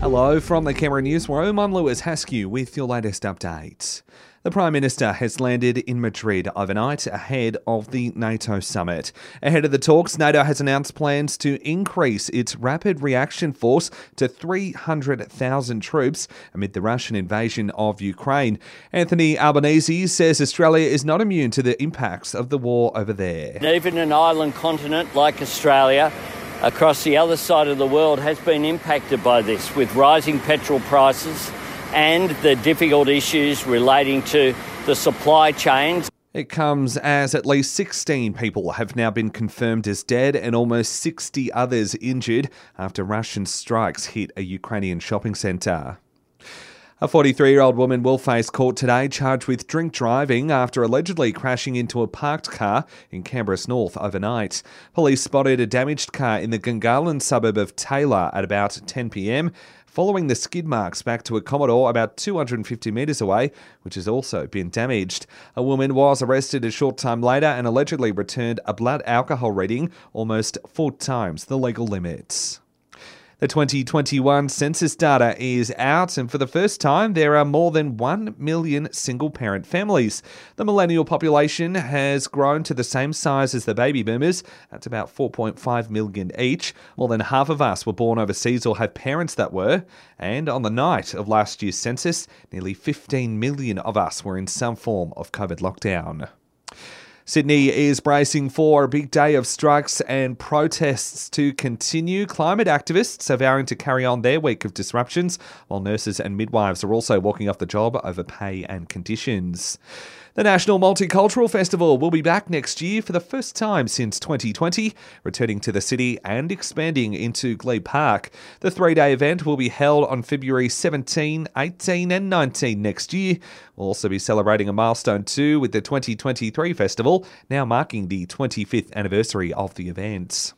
Hello from the Canberra Newsroom. I'm Lewis Haskew with your latest updates. The Prime Minister has landed in Madrid overnight ahead of the NATO summit. Ahead of the talks, NATO has announced plans to increase its rapid reaction force to 300,000 troops amid the Russian invasion of Ukraine. Anthony Albanese says Australia is not immune to the impacts of the war over there. Even an island continent like Australia across the other side of the world has been impacted by this with rising petrol prices and the difficult issues relating to the supply chains. It comes as at least 16 people have now been confirmed as dead and almost 60 others injured after Russian strikes hit a Ukrainian shopping centre. A 43 year old woman will face court today charged with drink driving after allegedly crashing into a parked car in Canberra's north overnight. Police spotted a damaged car in the Gungahlin suburb of Taylor at about 10 pm, following the skid marks back to a Commodore about 250 metres away, which has also been damaged. A woman was arrested a short time later and allegedly returned a blood alcohol reading almost four times the legal limits. The 2021 census data is out, and for the first time, there are more than 1 million single parent families. The millennial population has grown to the same size as the baby boomers. That's about 4.5 million each. More than half of us were born overseas or have parents that were. And on the night of last year's census, nearly 15 million of us were in some form of COVID lockdown. Sydney is bracing for a big day of strikes and protests to continue. Climate activists are vowing to carry on their week of disruptions, while nurses and midwives are also walking off the job over pay and conditions. The National Multicultural Festival will be back next year for the first time since 2020, returning to the city and expanding into Glebe Park. The three day event will be held on February 17, 18, and 19 next year. We'll also be celebrating a milestone too with the 2023 festival, now marking the 25th anniversary of the event.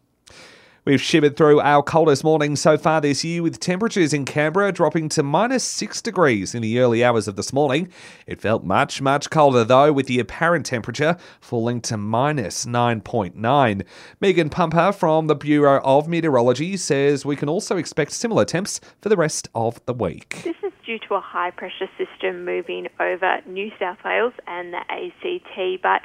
We've shivered through our coldest morning so far this year, with temperatures in Canberra dropping to minus six degrees in the early hours of this morning. It felt much, much colder though, with the apparent temperature falling to minus 9.9. Megan Pumper from the Bureau of Meteorology says we can also expect similar temps for the rest of the week. Due to a high pressure system moving over New South Wales and the ACT, but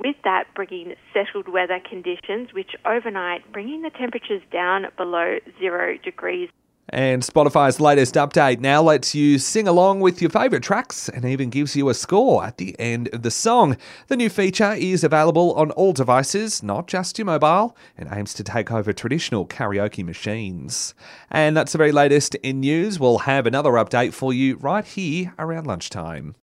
with that bringing settled weather conditions, which overnight bringing the temperatures down below zero degrees. And Spotify's latest update now lets you sing along with your favourite tracks and even gives you a score at the end of the song. The new feature is available on all devices, not just your mobile, and aims to take over traditional karaoke machines. And that's the very latest in news. We'll have another update for you right here around lunchtime.